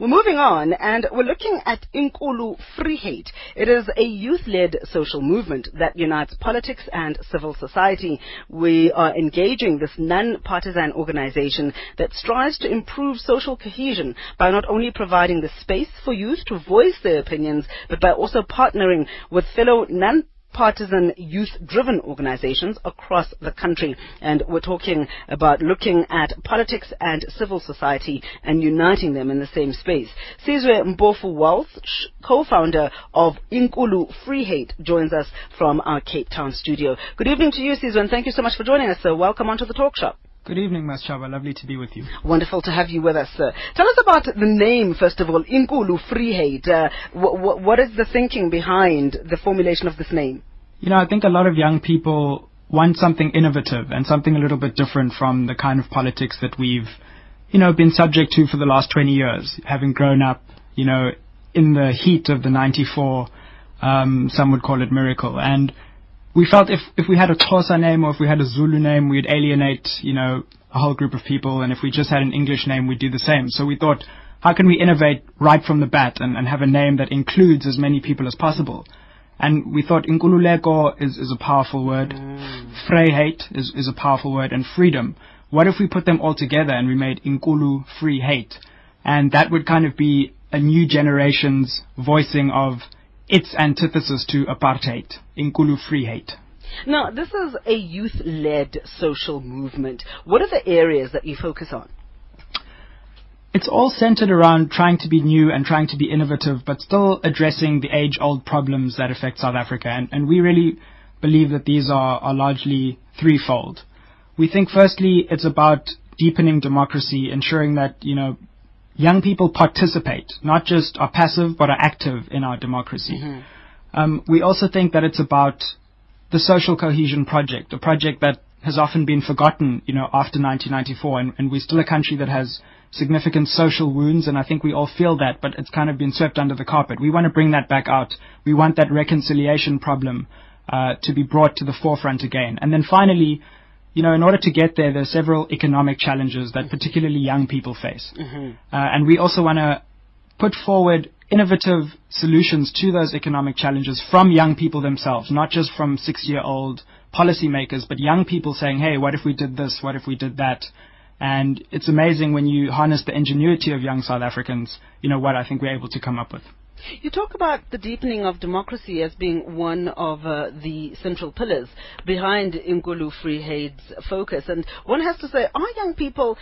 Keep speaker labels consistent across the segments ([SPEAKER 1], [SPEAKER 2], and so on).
[SPEAKER 1] We're moving on and we're looking at Inkulu Free Heid. It is a youth-led social movement that unites politics and civil society. We are engaging this non-partisan organization that strives to improve social cohesion by not only providing the space for youth to voice their opinions, but by also partnering with fellow non partisan youth driven organizations across the country. And we're talking about looking at politics and civil society and uniting them in the same space. Sizwe Mpofu Walsh, co-founder of Inkulu Free Heid, joins us from our Cape Town studio. Good evening to you, Sizwe, and thank you so much for joining us, sir. Welcome onto the talk show.
[SPEAKER 2] Good evening, Mas Chaba. Lovely to be with you.
[SPEAKER 1] Wonderful to have you with us, sir. Tell us about the name, first of all, Inkulu Free Heid. Uh, what is the thinking behind the formulation of this name?
[SPEAKER 2] You know, I think a lot of young people want something innovative and something a little bit different from the kind of politics that we've, you know, been subject to for the last 20 years, having grown up, you know, in the heat of the 94, um, some would call it miracle. And we felt if, if we had a Xhosa name or if we had a Zulu name, we'd alienate, you know, a whole group of people. And if we just had an English name, we'd do the same. So we thought, how can we innovate right from the bat and, and have a name that includes as many people as possible? And we thought Inkululeko is, is a powerful word. Mm. Is, is a powerful word. And freedom. What if we put them all together and we made Inkulu Free Heid? And that would kind of be a new generation's voicing of its antithesis to apartheid, Inkulu Free Heid.
[SPEAKER 1] Now, this is a youth-led social movement. What are the areas that you focus on?
[SPEAKER 2] It's all centered around trying to be new and trying to be innovative, but still addressing the age-old problems that affect South Africa. And, and we really believe that these are, are largely threefold. We think firstly it's about deepening democracy, ensuring that, you know, young people participate, not just are passive, but are active in our democracy. Mm-hmm. Um, we also think that it's about the social cohesion project, a project that has often been forgotten, you know, after 1994, and, and we're still a country that has significant social wounds, and I think we all feel that, but it's kind of been swept under the carpet. We want to bring that back out. We want that reconciliation problem uh, to be brought to the forefront again. And then finally, you know, in order to get there, there are several economic challenges that particularly young people face. Mm-hmm. Uh, and we also want to put forward innovative solutions to those economic challenges from young people themselves, not just from six-year-old policymakers, but young people saying, hey, what if we did this? What if we did that? And it's amazing when you harness the ingenuity of young South Africans, you know, what I think we're able to come up with.
[SPEAKER 1] You talk about the deepening of democracy as being one of uh, the central pillars behind Inkulu Free Heid's focus. And one has to say, are young people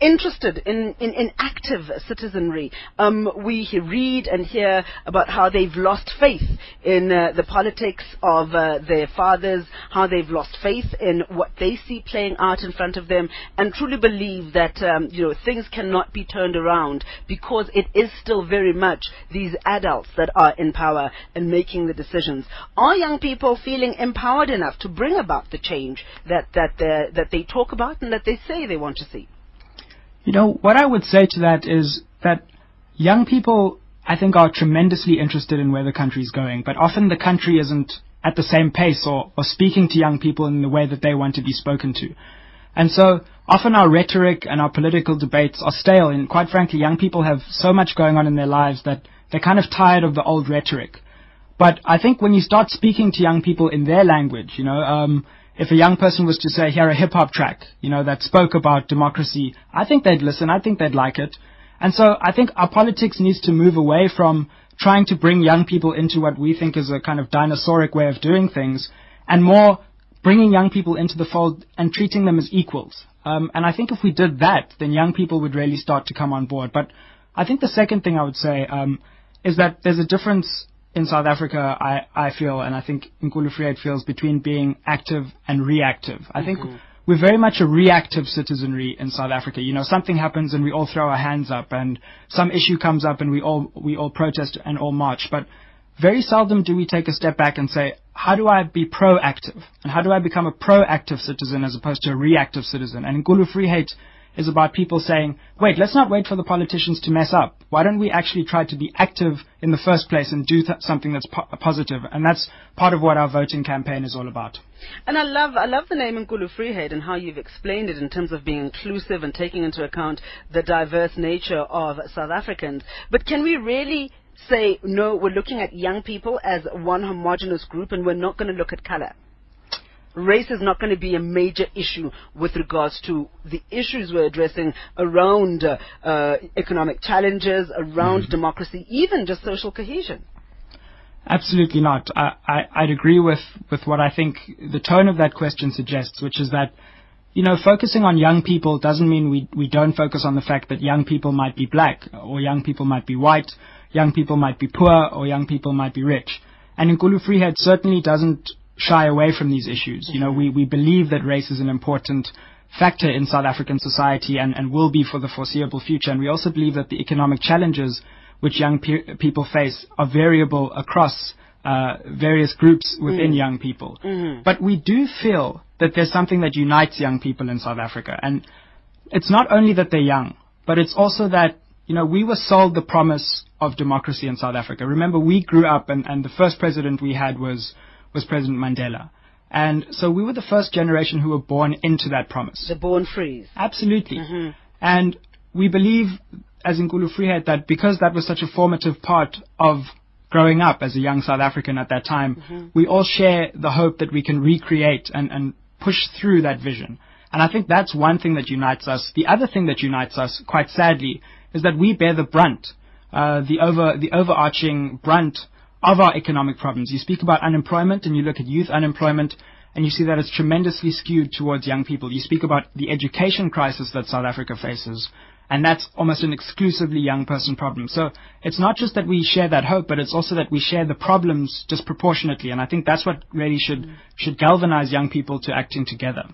[SPEAKER 1] interested in, in, in active citizenry. Um, we read and hear about how they've lost faith in uh, the politics of uh, their fathers, how they've lost faith in what they see playing out in front of them, and truly believe that um, you know things cannot be turned around because it is still very much these adults that are in power and making the decisions. Are young people feeling empowered enough to bring about the change that that that they talk about and that they say they want to see?
[SPEAKER 2] You know, what I would say to that is that young people, I think, are tremendously interested in where the country is going, but often the country isn't at the same pace or, or speaking to young people in the way that they want to be spoken to. And so often our rhetoric and our political debates are stale, and quite frankly, young people have so much going on in their lives that they're kind of tired of the old rhetoric. But I think when you start speaking to young people in their language, you know, um, if a young person was to say, hear a hip hop track, you know, that spoke about democracy, I think they'd listen. I think they'd like it. And so I think our politics needs to move away from trying to bring young people into what we think is a kind of dinosauric way of doing things and more bringing young people into the fold and treating them as equals. Um, and I think if we did that, then young people would really start to come on board. But I think the second thing I would say um, is that there's a difference in South Africa, I, I feel, and I think Inkulu Free Heid feels, between being active and reactive. I mm-hmm. think we're very much a reactive citizenry in South Africa. You know, something happens and we all throw our hands up, and some issue comes up and we all we all protest and all march. But very seldom do we take a step back and say, how do I be proactive? And how do I become a proactive citizen as opposed to a reactive citizen? And Inkulu Free Heid is about people saying, wait, let's not wait for the politicians to mess up. Why don't we actually try to be active in the first place and do th- something that's po- positive? And that's part of what our voting campaign is all about.
[SPEAKER 1] And I love, I love the name Nkulu Free Heid and how you've explained it in terms of being inclusive and taking into account the diverse nature of South Africans. But can we really say, no, we're looking at young people as one homogenous group and we're not going to look at color? Race is not going to be a major issue with regards to the issues we're addressing around uh, uh, economic challenges, around mm-hmm. democracy, even just social cohesion.
[SPEAKER 2] Absolutely not. I, I, would agree with, with what I think the tone of that question suggests, which is that, you know, focusing on young people doesn't mean we, we don't focus on the fact that young people might be black, or young people might be white, young people might be poor, or young people might be rich. And Nkulu Free Heid certainly doesn't shy away from these issues. You know, we, we believe that race is an important factor in South African society and, and will be for the foreseeable future. And we also believe that the economic challenges which young pe- people face are variable across uh, various groups within mm. young people. Mm-hmm. But we do feel that there's something that unites young people in South Africa. And it's not only that they're young, but it's also that, you know, we were sold the promise of democracy in South Africa. Remember, we grew up and, and the first president we had was was President Mandela. And so we were the first generation who were born into that promise.
[SPEAKER 1] The born frees.
[SPEAKER 2] Absolutely. Mm-hmm. And we believe, as in Nkulu Free Heid, that because that was such a formative part of growing up as a young South African at that time, mm-hmm. we all share the hope that we can recreate and, and push through that vision. And I think that's one thing that unites us. The other thing that unites us, quite sadly, is that we bear the brunt, uh, the over the overarching brunt of our economic problems. You speak about unemployment and you look at youth unemployment and you see that it's tremendously skewed towards young people. You speak about the education crisis that South Africa faces and that's almost an exclusively young person problem. So it's not just that we share that hope, but it's also that we share the problems disproportionately. And I think that's what really should, should galvanize young people to acting together.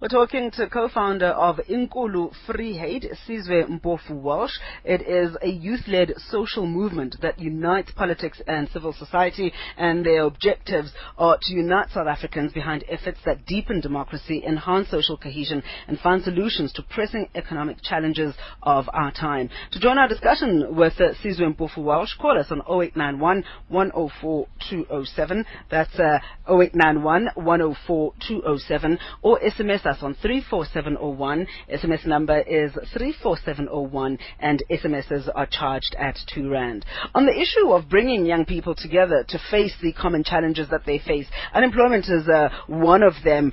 [SPEAKER 1] We're talking to co-founder of Nkulu Free Heid, Sizwe Mpofu Walsh. It is a youth-led social movement that unites politics and civil society, and their objectives are to unite South Africans behind efforts that deepen democracy, enhance social cohesion, and find solutions to pressing economic challenges of our time. To join our discussion with uh, Sizwe Mpofu Walsh, call us on 0891 104 207. That's uh, 0891 104 207 or SMS SMS us on 34701. SMS number is 34701 and SMSs are charged at 2 Rand. On the issue of bringing young people together to face the common challenges that they face, unemployment is uh, one of them.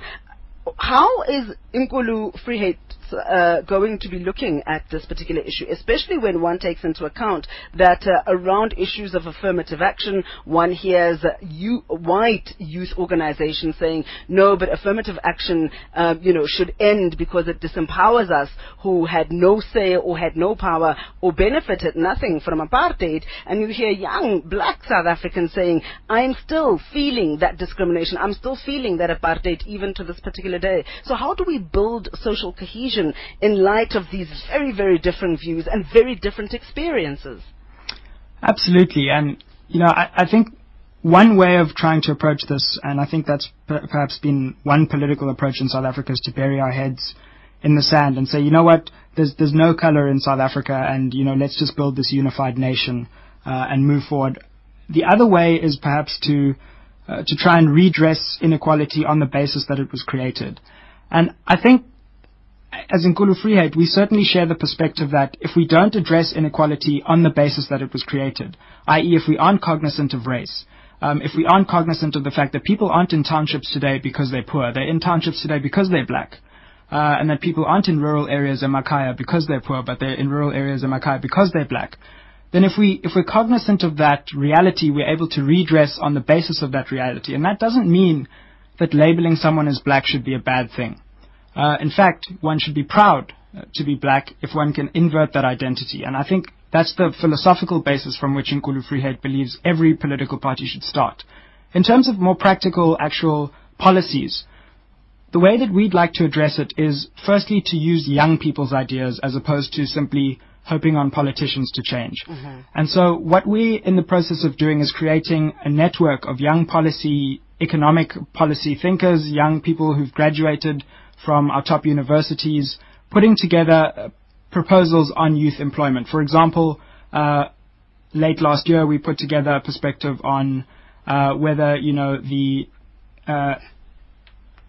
[SPEAKER 1] How is Nkulu Free Heid uh, going to be looking at this particular issue, especially when one takes into account that uh, around issues of affirmative action, one hears you, white youth organizations saying, no, but affirmative action, uh, you know, should end because it disempowers us who had no say or had no power or benefited nothing from apartheid. And you hear young black South Africans saying, I'm still feeling that discrimination. I'm still feeling that apartheid even to this particular day. So how do we build social cohesion in light of these very, very different views and very different experiences.
[SPEAKER 2] Absolutely. And, you know, I, I think one way of trying to approach this, and I think that's per- perhaps been one political approach in South Africa, is to bury our heads in the sand and say, you know what, there's there's no color in South Africa, and you know, let's just build this unified nation uh, and move forward. The other way is perhaps to uh, to try and redress inequality on the basis that it was created, and I think as in Nkulu Free Heid, we certainly share the perspective that if we don't address inequality on the basis that it was created, i.e., if we aren't cognizant of race, um, if we aren't cognizant of the fact that people aren't in townships today because they're poor, they're in townships today because they're black, uh, and that people aren't in rural areas in Makaya because they're poor, but they're in rural areas in Makaya because they're black, then if we if we're cognizant of that reality, we're able to redress on the basis of that reality, and that doesn't mean that labeling someone as black should be a bad thing. Uh, in fact, one should be proud uh, to be black if one can invert that identity. And I think that's the philosophical basis from which Nkulu Free Heid believes every political party should start. In terms of more practical, actual policies, the way that we'd like to address it is firstly to use young people's ideas as opposed to simply hoping on politicians to change. Mm-hmm. And so what we're in the process of doing is creating a network of young policy, economic policy thinkers, young people who've graduated from our top universities, putting together uh, proposals on youth employment. For example, uh, late last year we put together a perspective on uh, whether you know the uh,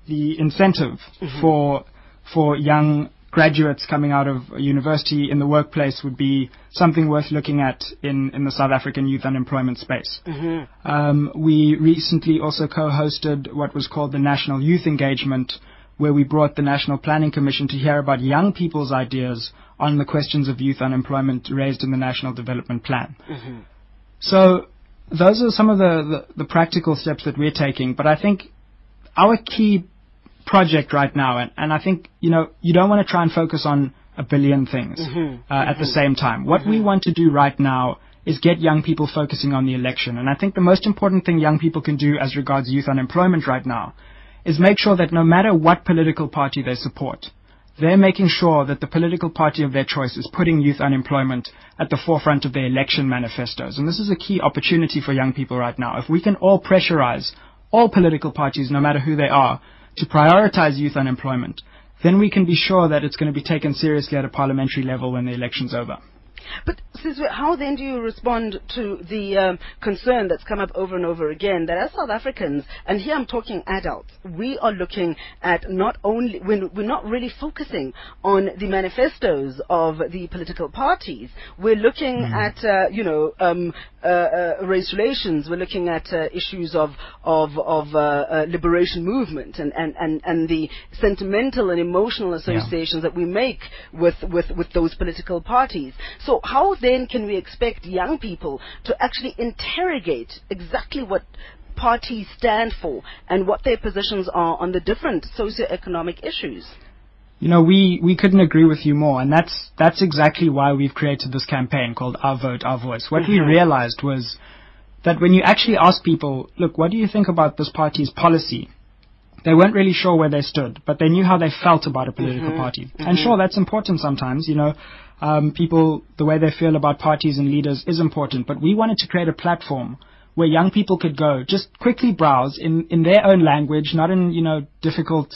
[SPEAKER 2] the incentive mm-hmm. for for young graduates coming out of university in the workplace would be something worth looking at in, in the South African youth unemployment space. Mm-hmm. Um, we recently also co-hosted what was called the National Youth Engagement, where we brought the National Planning Commission to hear about young people's ideas on the questions of youth unemployment raised in the National Development Plan. Mm-hmm. So those are some of the, the, the practical steps that we're taking, but I think our key project right now, and, and I think, you know, you don't want to try and focus on a billion things mm-hmm. Uh, mm-hmm. at the same time. What mm-hmm. we want to do right now is get young people focusing on the election. And I think the most important thing young people can do as regards youth unemployment right now is make sure that no matter what political party they support, they're making sure that the political party of their choice is putting youth unemployment at the forefront of their election manifestos. And this is a key opportunity for young people right now. If we can all pressurize all political parties, no matter who they are, to prioritize youth unemployment, then we can be sure that it's going to be taken seriously at a parliamentary level when the election's over.
[SPEAKER 1] But Sizwe, how then do you respond to the um, concern that's come up over and over again that as South Africans, and here I'm talking adults, we are looking at not only we're, we're not really focusing on the manifestos of the political parties. We're looking mm. at uh, you know um, uh, uh, race relations. We're looking at uh, issues of of of uh, uh, liberation movement and, and, and, and the sentimental and emotional associations yeah. that we make with, with, with those political parties. So how then can we expect young people to actually interrogate exactly what parties stand for and what their positions are on the different socio-economic issues?
[SPEAKER 2] You know, we, we couldn't agree with you more, and that's that's exactly why we've created this campaign called Our Vote, Our Voice. What we mm-hmm. realized was that when you actually ask people, look, what do you think about this party's policy? They weren't really sure where they stood, but they knew how they felt about a political mm-hmm. party. Mm-hmm. And sure, that's important sometimes, you know. Um, people, the way they feel about parties and leaders is important, but we wanted to create a platform where young people could go, just quickly browse in, in their own language, not in, you know, difficult,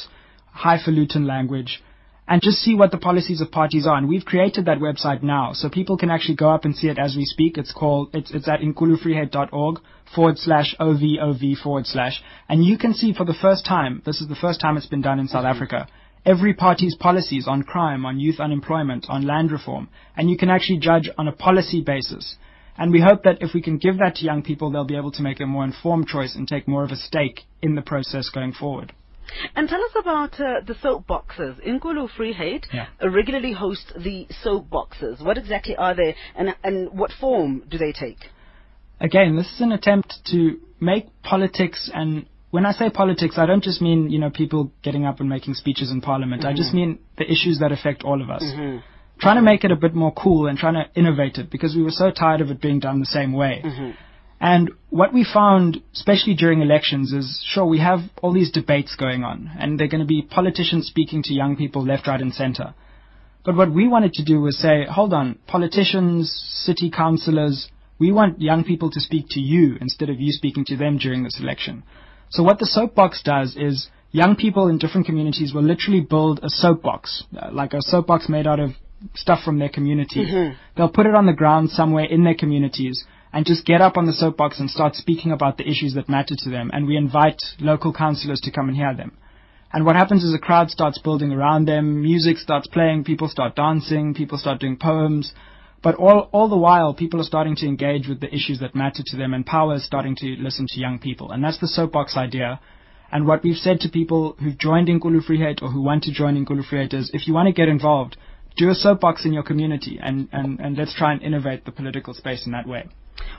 [SPEAKER 2] highfalutin language, and just see what the policies of parties are. And we've created that website now, so people can actually go up and see it as we speak. It's called, it's, it's at inkulufreeheid.org forward slash OVOV forward slash. And you can see for the first time, this is the first time it's been done in South mm-hmm. Africa, every party's policies on crime, on youth unemployment, on land reform. And you can actually judge on a policy basis. And we hope that if we can give that to young people, they'll be able to make a more informed choice and take more of a stake in the process going forward.
[SPEAKER 1] And tell us about uh, the soapboxes. Inkulu Free Heid yeah. regularly hosts the soapboxes. What exactly are they, and, and what form do they take?
[SPEAKER 2] Again, this is an attempt to make politics and when I say politics, I don't just mean you know people getting up and making speeches in Parliament. Mm-hmm. I just mm-hmm. mean the issues that affect all of us. Mm-hmm. Trying to make it a bit more cool and trying to innovate it because we were so tired of it being done the same way. Mm-hmm. And what we found, especially during elections, is sure, we have all these debates going on, and they're going to be politicians speaking to young people left, right, and center. But what we wanted to do was say, hold on, politicians, city councillors, we want young people to speak to you instead of you speaking to them during this election. So what the soapbox does is young people in different communities will literally build a soapbox, uh, like a soapbox made out of stuff from their community. Mm-hmm. They'll put it on the ground somewhere in their communities and just get up on the soapbox and start speaking about the issues that matter to them. And we invite local councillors to come and hear them. And what happens is a crowd starts building around them, music starts playing, people start dancing, people start doing poems. But all, all the while, people are starting to engage with the issues that matter to them, and power is starting to listen to young people. And that's the soapbox idea. And what we've said to people who've joined Inkulu Free Heid or who want to join Inkulu Free Heid is, if you want to get involved, do a soapbox in your community, and, and, and let's try and innovate the political space in that way.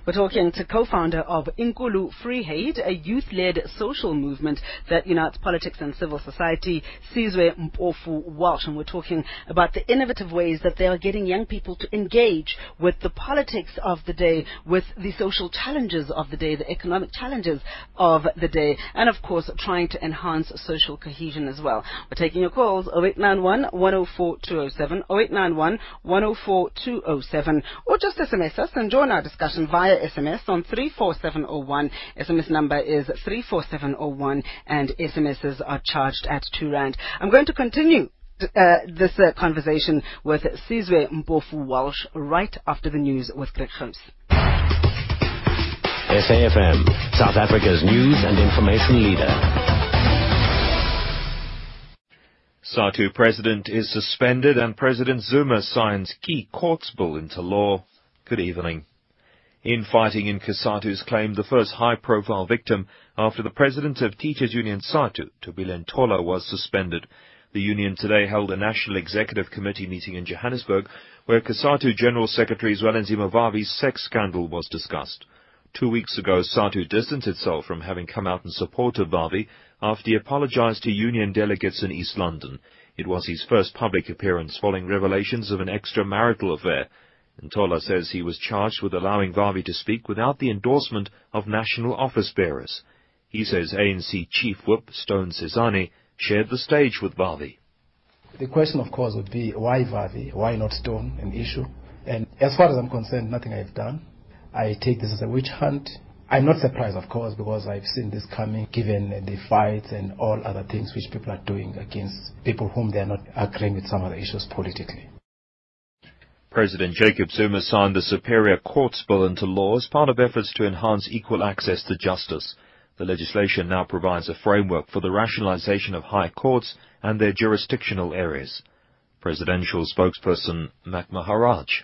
[SPEAKER 1] We're talking to co-founder of Inkulu Free Heid, a youth-led social movement that unites politics and civil society, Sizwe Mpofu Walsh, and we're talking about the innovative ways that they are getting young people to engage with the politics of the day, with the social challenges of the day, the economic challenges of the day, and of course trying to enhance social cohesion as well. We're taking your calls 0891 104 207, 0891 104 207, or just SMS us and join our discussion via SMS on 34701. SMS number is 34701 and SMSs are charged at 2 Rand. I'm going to continue uh, this uh, conversation with Sizwe Mpofu Walsh right after the news with Greg Groos.
[SPEAKER 3] SAFM, South Africa's news and information leader.
[SPEAKER 4] SADTU president is suspended and President Zuma signs key courts bill into law. Good evening. Infighting in COSATU's claimed the first high-profile victim after the president of Teachers Union SADTU, Thobile Ntola, was suspended. The union today held a National Executive Committee meeting in Johannesburg where COSATU General Secretary Zwelinzima Vavi's sex scandal was discussed. Two weeks ago, SADTU distanced itself from having come out in support of Vavi after he apologized to union delegates in East London. It was his first public appearance following revelations of an extramarital affair. Ntola says he was charged with allowing Vavi to speak without the endorsement of national office bearers. He says ANC Chief Whip Stone Sizani shared the stage with Vavi.
[SPEAKER 5] The question, of course, would be why Vavi? Why not Stone? An issue. And as far as I'm concerned, nothing I've done. I take this as a witch hunt. I'm not surprised, of course, because I've seen this coming, given the fights and all other things which people are doing against people whom they are not agreeing with some of the issues politically.
[SPEAKER 4] President Jacob Zuma signed the Superior Courts Bill into law as part of efforts to enhance equal access to justice. The legislation now provides a framework for the rationalization of high courts and their jurisdictional areas. Presidential spokesperson Mac Maharaj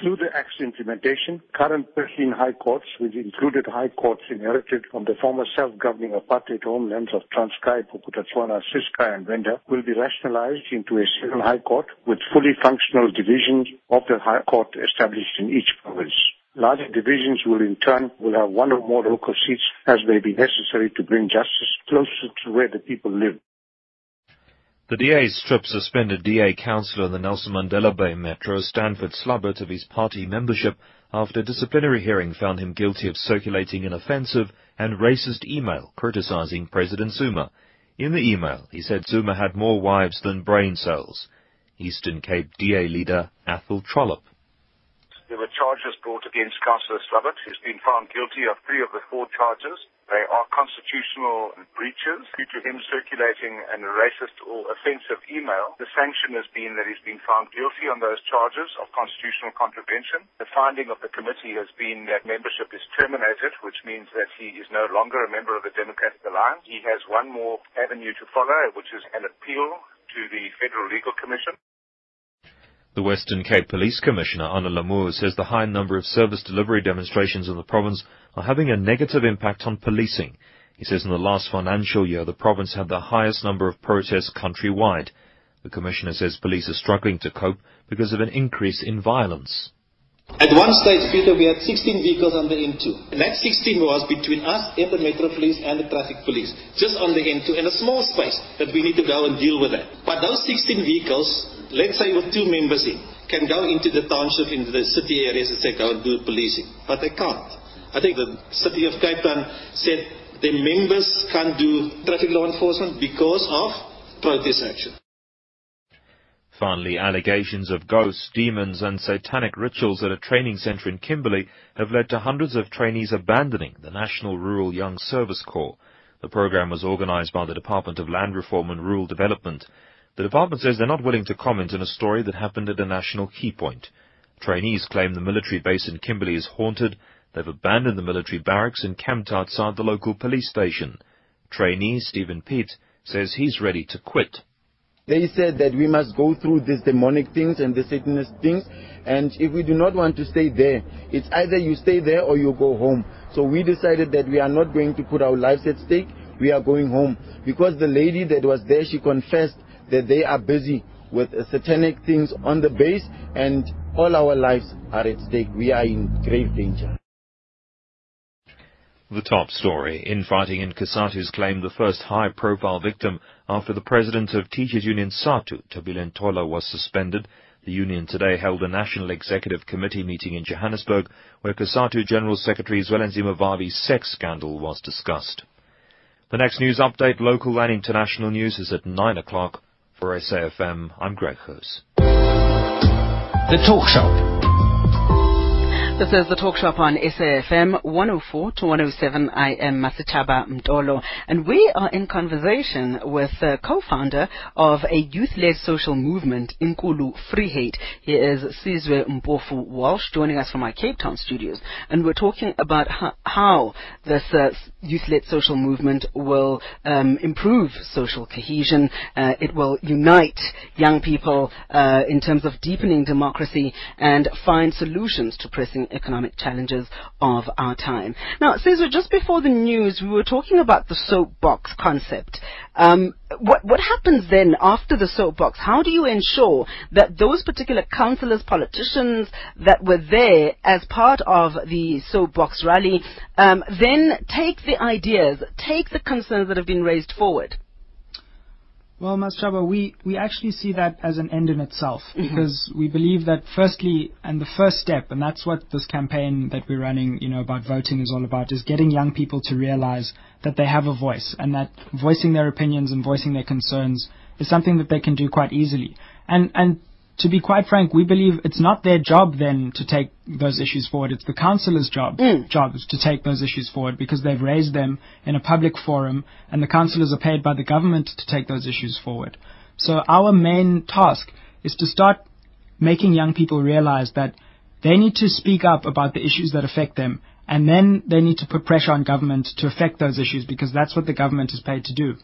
[SPEAKER 6] through the Act's implementation, current 13 high courts, which included high courts inherited from the former self-governing apartheid homelands of Transkei, Bophuthatswana, Ciskei, and Venda, will be rationalized into a single high court with fully functional divisions of the high court established in each province. Larger divisions will in turn will have one or more local seats as may be necessary to bring justice closer to where the people live.
[SPEAKER 4] The DA stripped suspended DA councillor in the Nelson Mandela Bay Metro, Stanford Slabbert, of his party membership after a disciplinary hearing found him guilty of circulating an offensive and racist email criticizing President Zuma. In the email, he said Zuma had more wives than brain cells. Eastern Cape DA leader Athol Trollip.
[SPEAKER 7] There were charges brought against Councillor Slabbert, who's been found guilty of three of the four charges. They are constitutional breaches due to him circulating a racist or offensive email. The sanction has been that he's been found guilty on those charges of constitutional contravention. The finding of the committee has been that membership is terminated, which means that he is no longer a member of the Democratic Alliance. He has one more avenue to follow, which is an appeal to the Federal Legal Commission.
[SPEAKER 4] The Western Cape Police Commissioner, Arno Lamoer, says the high number of service delivery demonstrations in the province are having a negative impact on policing. He says in the last financial year, the province had the highest number of protests countrywide. The Commissioner says police are struggling to cope because of an increase in violence.
[SPEAKER 8] At one stage, Peter, we had 16 vehicles on the N2. And that 16 was between us and the Metro Police and the Traffic Police, just on the N2, in a small space that we need to go and deal with that. But those 16 vehicles, let's say with two members in, can go into the township, into the city areas and say, go and do policing. But they can't. I think the city of Cape Town said the members can't do traffic law enforcement because of protest action.
[SPEAKER 4] Finally, allegations of ghosts, demons and satanic rituals at a training centre in Kimberley have led to hundreds of trainees abandoning the National Rural Youth Service Corps. The program was organised by the Department of Land Reform and Rural Development. The department says they're not willing to comment on a story that happened at a national key point. Trainees claim the military base in Kimberley is haunted. They've abandoned the military barracks and camped outside the local police station. Trainee Stephen Pete says he's ready to quit.
[SPEAKER 9] They said that we must go through these demonic things and the Satanist things, and if we do not want to stay there, it's either you stay there or you go home. So we decided that we are not going to put our lives at stake, we are going home. Because the lady that was there, she confessed that they are busy with satanic things on the base, and all our lives are at stake. We are in grave danger.
[SPEAKER 4] The top story. Infighting in COSATU's claimed the first high-profile victim after the president of Teachers Union SADTU, Thobile Ntola, was suspended. The union today held a National Executive Committee meeting in Johannesburg where COSATU General Secretary Zwelinzima Vavi's sex scandal was discussed. The next news update, local and international news, is at 9 o'clock. For SAFM, I'm Greg Groos.
[SPEAKER 3] The Talk Shop.
[SPEAKER 1] This is the talk shop on SAFM 104 to 107. I am Masitaba Mtolo, and we are in conversation with the co-founder of a youth-led social movement, Inkulu Free Heid. He is Sizwe Mpofu Walsh, joining us from our Cape Town studios, and we're talking about how, how this uh, youth-led social movement will um, improve social cohesion. Uh, it will unite young people uh, in terms of deepening democracy and find solutions to pressing economic challenges of our time. Now, Cesar, just before the news, we were talking about the soapbox concept. Um, what, what happens then after the soapbox? How do you ensure that those particular councillors, politicians that were there as part of the soapbox rally um, then take the ideas, take the concerns that have been raised forward?
[SPEAKER 2] Well, Mastraba, we, we actually see that as an end in itself
[SPEAKER 1] Mm-hmm.
[SPEAKER 2] because we believe that firstly, and the first step, and that's what this campaign that we're running, you know, about voting is all about, is getting young people to realize that they have a voice and that voicing their opinions and voicing their concerns is something that they can do quite easily. And, and to be quite frank, we believe it's not their job then to take those issues forward. It's the councillors' job mm. job to take those issues forward because they've raised them in a public forum, and the councillors are paid by the government to take those issues forward. So our main task is to start making young people realize that they need to speak up about the issues that affect them, and then they need to put pressure on government to affect those issues because that's what the government is paid to do.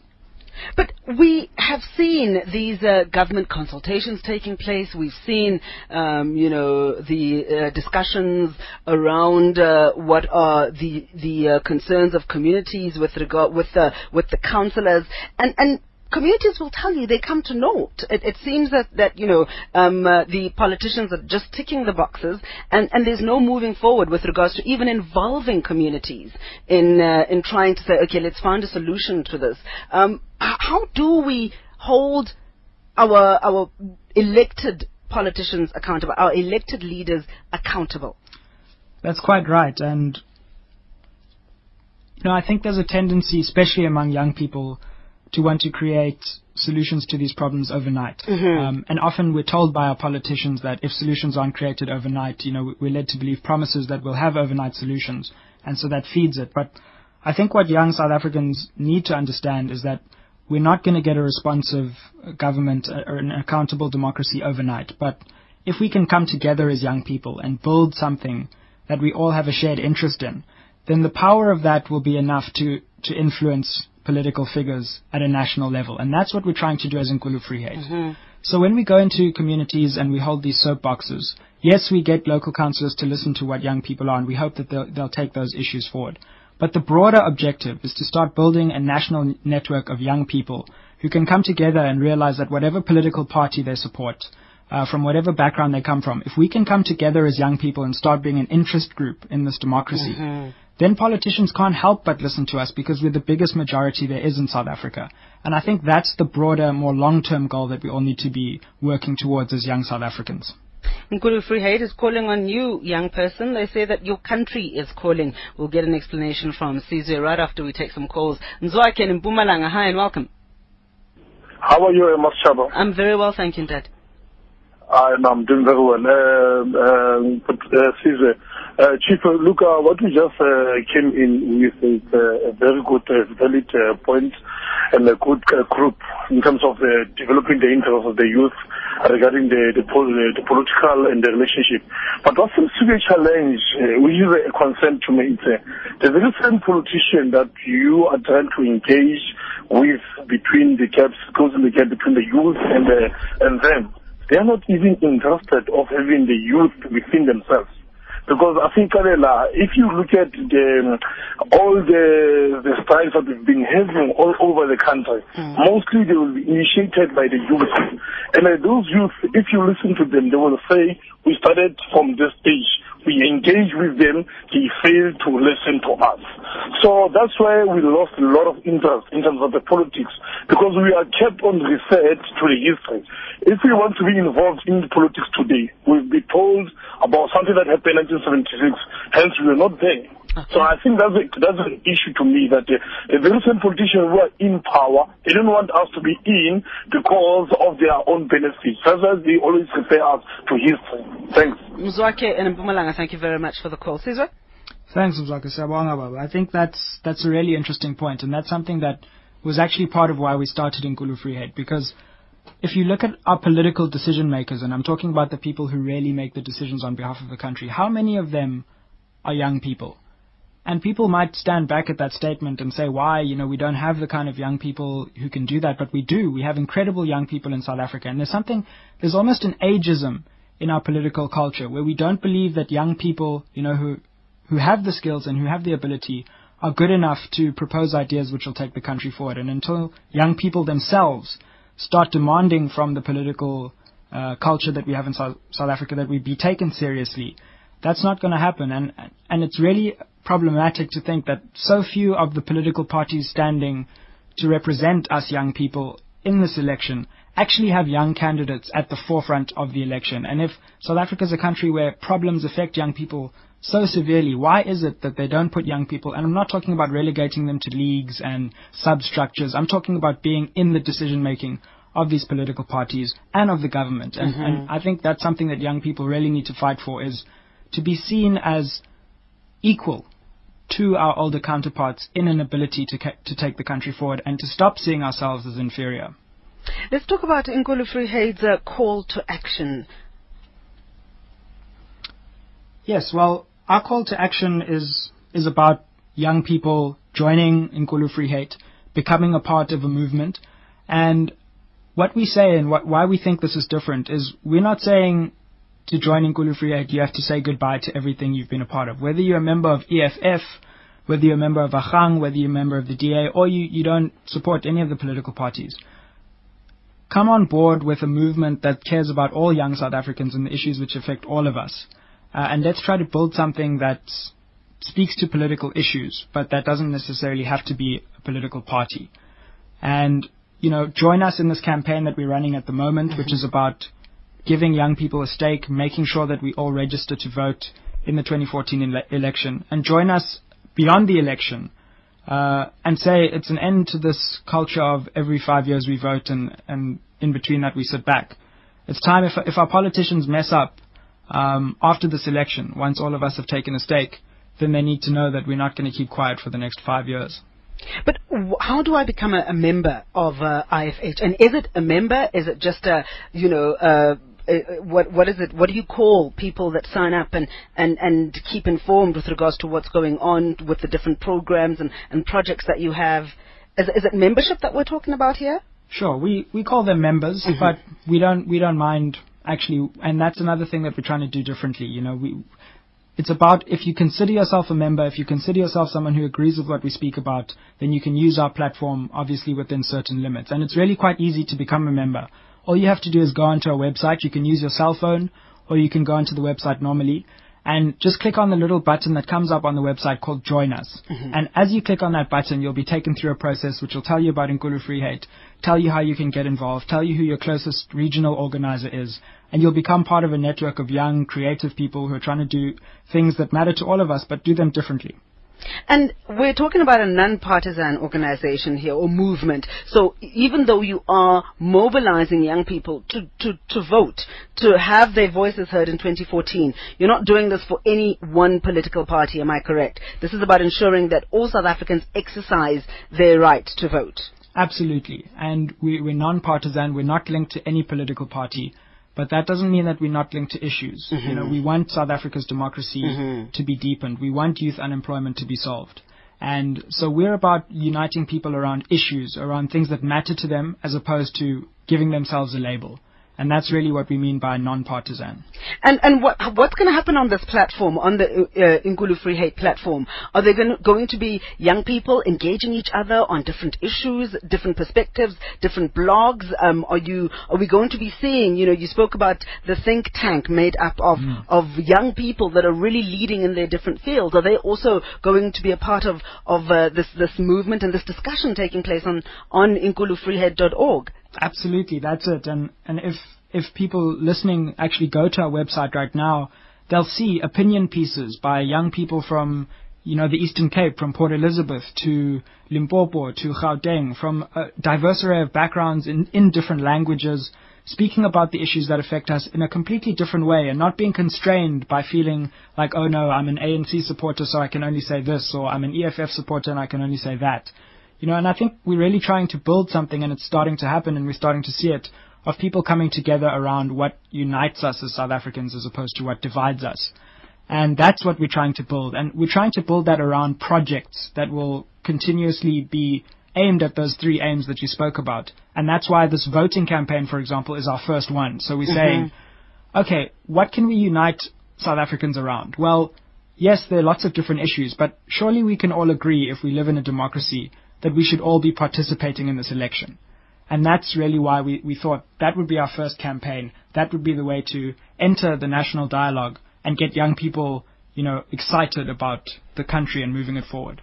[SPEAKER 1] But we have seen these uh, government consultations taking place. We've seen, um, you know, the uh, discussions around uh, what are the the uh, concerns of communities with regard with the with the councillors and and. Communities will tell you they come to naught. It, it seems that, that you know um, uh, the politicians are just ticking the boxes, and, and there's no moving forward with regards to even involving communities in uh, in trying to say, okay, let's find a solution to this. Um, how do we hold our our elected politicians accountable, our elected leaders accountable?
[SPEAKER 2] That's quite right. And, you know, I think there's a tendency, especially among young people, to want to create solutions to these problems overnight. Um, and often we're told by our politicians that if solutions aren't created overnight, you know, we're led to believe promises that we'll have overnight solutions. And so that feeds it. But I think what young South Africans need to understand is that we're not going to get a responsive government uh, or an accountable democracy overnight. But if we can come together as young people and build something that we all have a shared interest in, then the power of that will be enough to, to influence political figures at a national level. And that's what we're trying to do as Nkulu Free Heid. So when we go into communities and we hold these soapboxes, yes, we get local councillors to listen to what young people are, and we hope that they'll, they'll take those issues forward. But the broader objective is to start building a national network of young people who can come together and realize that whatever political party they support, uh, from whatever background they come from, if we can come together as young people and start being an interest group in this democracy, then politicians can't help but listen to us because we're the biggest majority there is in South Africa. And I think that's the broader, more long-term goal that we all need to be working towards as young South Africans.
[SPEAKER 1] Nkulu Free Heid is calling on you, young person. They say that your country is calling. We'll get an explanation from Sizwe right after we take some calls. Nzwake in Mpumalanga, hi and welcome.
[SPEAKER 6] How are you, Amos Chaba?
[SPEAKER 1] I'm very well, thank you, Dad.
[SPEAKER 6] I'm, I'm doing very well. Uh, uh, but, uh, Chief uh, Luca, what we just uh, came in with is uh, a very good, uh, valid uh, point and a good group in terms of uh, developing the interests of the youth regarding the, the, pol- the political and the relationship. But what seems to be a challenge, uh, which is a concern to me, is the very same politician that you are trying to engage with between the gaps, closing the gap between the youth and, and them they are not even interested of having the youth within themselves. Because I think, Karela, if you look at the, all the, the strikes that we've been having all over the country, mostly they will be initiated by the youth. And uh, those youth, if you listen to them, they will say, we started from this stage. We engage with them, they fail to listen to us. So that's why we lost a lot of interest in terms of the politics, because we are kept on referred to the history. If we want to be involved in politics today, we'll be told about something that happened in 1976, hence we are not there. So I think that's a, that's an issue to me that uh, the recent politicians who are in power, they don't want us to be in because of their own benefits. That's why they always refer us to history. Thanks.
[SPEAKER 1] Mzwake and Mpumalanga, thank you very much for the call. Caesar?
[SPEAKER 2] Thanks, Mzwaka Siyabonga, I think that's that's a really interesting point, and that's something that was actually part of why we started Inkulu Free Heid, because if you look at our political decision makers, and I'm talking about the people who really make the decisions on behalf of the country, how many of them are young people? And people might stand back at that statement and say, why, you know, we don't have the kind of young people who can do that, but we do. We have incredible young people in South Africa. And there's something, there's almost an ageism in our political culture where we don't believe that young people, you know, who, who have the skills and who have the ability are good enough to propose ideas which will take the country forward. And until young people themselves start demanding from the political uh, culture that we have in South, South Africa that we be taken seriously, that's not going to happen. And and it's really problematic to think that so few of the political parties standing to represent us young people in this election actually have young candidates at the forefront of the election. And if South Africa is a country where problems affect young people so severely, why is it that they don't put young people, and I'm not talking about relegating them to leagues and substructures, I'm talking about being in the decision making of these political parties and of the government. And,
[SPEAKER 1] Mm-hmm.
[SPEAKER 2] and I think that's something that young people really need to fight for is to be seen as equal to our older counterparts in an ability to, ca- to take the country forward and to stop seeing ourselves as inferior.
[SPEAKER 1] Let's talk about Inkulu Free Heid's uh, call to action.
[SPEAKER 2] Yes, well, our call to action is is about young people joining Inkulu Free Heid, becoming a part of a movement, and what we say and what, why we think this is different is we're not saying to join Inkulu Free Heid you have to say goodbye to everything you've been a part of. Whether you're a member of EFF, whether you're a member of Agang, whether you're a member of the DA, or you, you don't support any of the political parties, come on board with a movement that cares about all young South Africans and the issues which affect all of us. Uh, and let's try to build something that speaks to political issues, but that doesn't necessarily have to be a political party. And, you know, join us in this campaign that we're running at the moment, which is about giving young people a stake, making sure that we all register to vote in the 2014 ele- election, and join us beyond the election uh, and say it's an end to this culture of every five years we vote and, and in between that we sit back. It's time if, if our politicians mess up um, after this election, once all of us have taken a stake, then they need to know that we're not going to keep quiet for the next five years.
[SPEAKER 1] But how do I become a, a member of uh, IFH? And is it a member? Is it just a, you know, uh, uh, what what is it? What do you call people that sign up and, and, and keep informed with regards to what's going on with the different programs and, and projects that you have? Is, is it membership that we're talking about here?
[SPEAKER 2] Sure, we, we call them members, but we don't we don't mind actually, and that's another thing that we're trying to do differently. You know, we it's about if you consider yourself a member, if you consider yourself someone who agrees with what we speak about, then you can use our platform obviously within certain limits. And it's really quite easy to become a member. All you have to do is go onto our website. You can use your cell phone or you can go onto the website normally and just click on the little button that comes up on the website called Join Us. Mm-hmm. And as you click on that button, you'll be taken through a process which will tell you about Nkulu Free Heid, tell you how you can get involved, tell you who your closest regional organizer is, and you'll become part of a network of young, creative people who are trying to do things that matter to all of us, but do them differently.
[SPEAKER 1] And we're talking about a non-partisan organization here or movement. So even though you are mobilizing young people to, to, to vote, to have their voices heard in 2014, you're not doing this for any one political party, am I correct? This is about ensuring that all South Africans exercise their right to vote.
[SPEAKER 2] Absolutely. And we, we're non-partisan. We're not linked to any political party. But that doesn't mean that we're not linked to issues. You mm-hmm. know, we want South Africa's democracy mm-hmm. to be deepened. We want youth unemployment to be solved. And so we're about uniting people around issues, around things that matter to them, as opposed to giving themselves a label. And that's really what we mean by non-partisan.
[SPEAKER 1] And and what what's going to happen on this platform, on the uh, Nkulu Free Heid platform? Are there going going to be young people engaging each other on different issues, different perspectives, different blogs? Um, are you are we going to be seeing? You know, you spoke about the think tank made up of of young people that are really leading in their different fields. Are they also going to be a part of of uh, this this movement and this discussion taking place on on inkulufreeheid.org?
[SPEAKER 2] Absolutely, that's it. And and if if people listening actually go to our website right now, they'll see opinion pieces by young people from you know, the Eastern Cape, from Port Elizabeth to Limpopo to Gauteng, from a diverse array of backgrounds in, in different languages, speaking about the issues that affect us in a completely different way and not being constrained by feeling like, oh no, I'm an ANC supporter, so I can only say this, or I'm an EFF supporter and I can only say that. You know, and I think we're really trying to build something and it's starting to happen and we're starting to see it of people coming together around what unites us as South Africans as opposed to what divides us. And that's what we're trying to build. And we're trying to build that around projects that will continuously be aimed at those three aims that you spoke about. And that's why this voting campaign, for example, is our first one. So we're mm-hmm. saying, okay, what can we unite South Africans around? Well, yes, there are lots of different issues, but surely we can all agree if we live in a democracy that we should all be participating in this election. And that's really why we, we thought that would be our first campaign. That would be the way to enter the national dialogue and get young people, you know, excited about the country and moving it forward.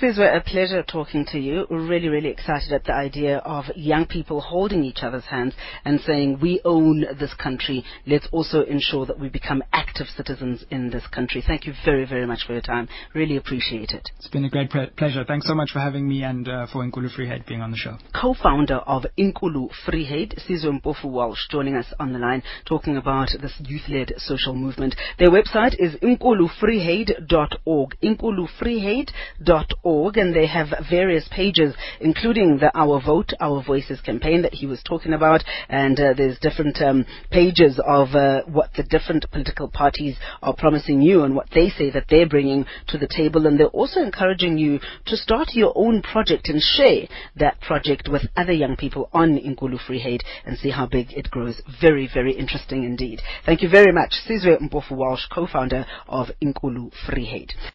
[SPEAKER 1] Sizwe, a pleasure talking to you. Really, really excited at the idea of young people holding each other's hands and saying, we own this country. Let's also ensure that we become active citizens in this country. Thank you very, very much for your time. Really appreciate it.
[SPEAKER 2] It's been a great pre- pleasure. Thanks so much for having me and uh, for Inkulu Free Heid being on the show.
[SPEAKER 1] Co-founder of Inkulu Free Heid, Sizwe Mpofu Walsh, joining us on the line, talking about this youth-led social movement. Their website is inkulufreeheid.org. Inkulufreeheid.org org, and they have various pages, including the Our Vote, Our Voices campaign that he was talking about, and uh, there's different um, pages of uh, what the different political parties are promising you and what they say that they're bringing to the table, and they're also encouraging you to start your own project and share that project with other young people on Inkulu Free Heid and see how big it grows. Very, very interesting indeed. Thank you very much, Sizwe Mpofu Walsh, co-founder of Inkulu Free Heid.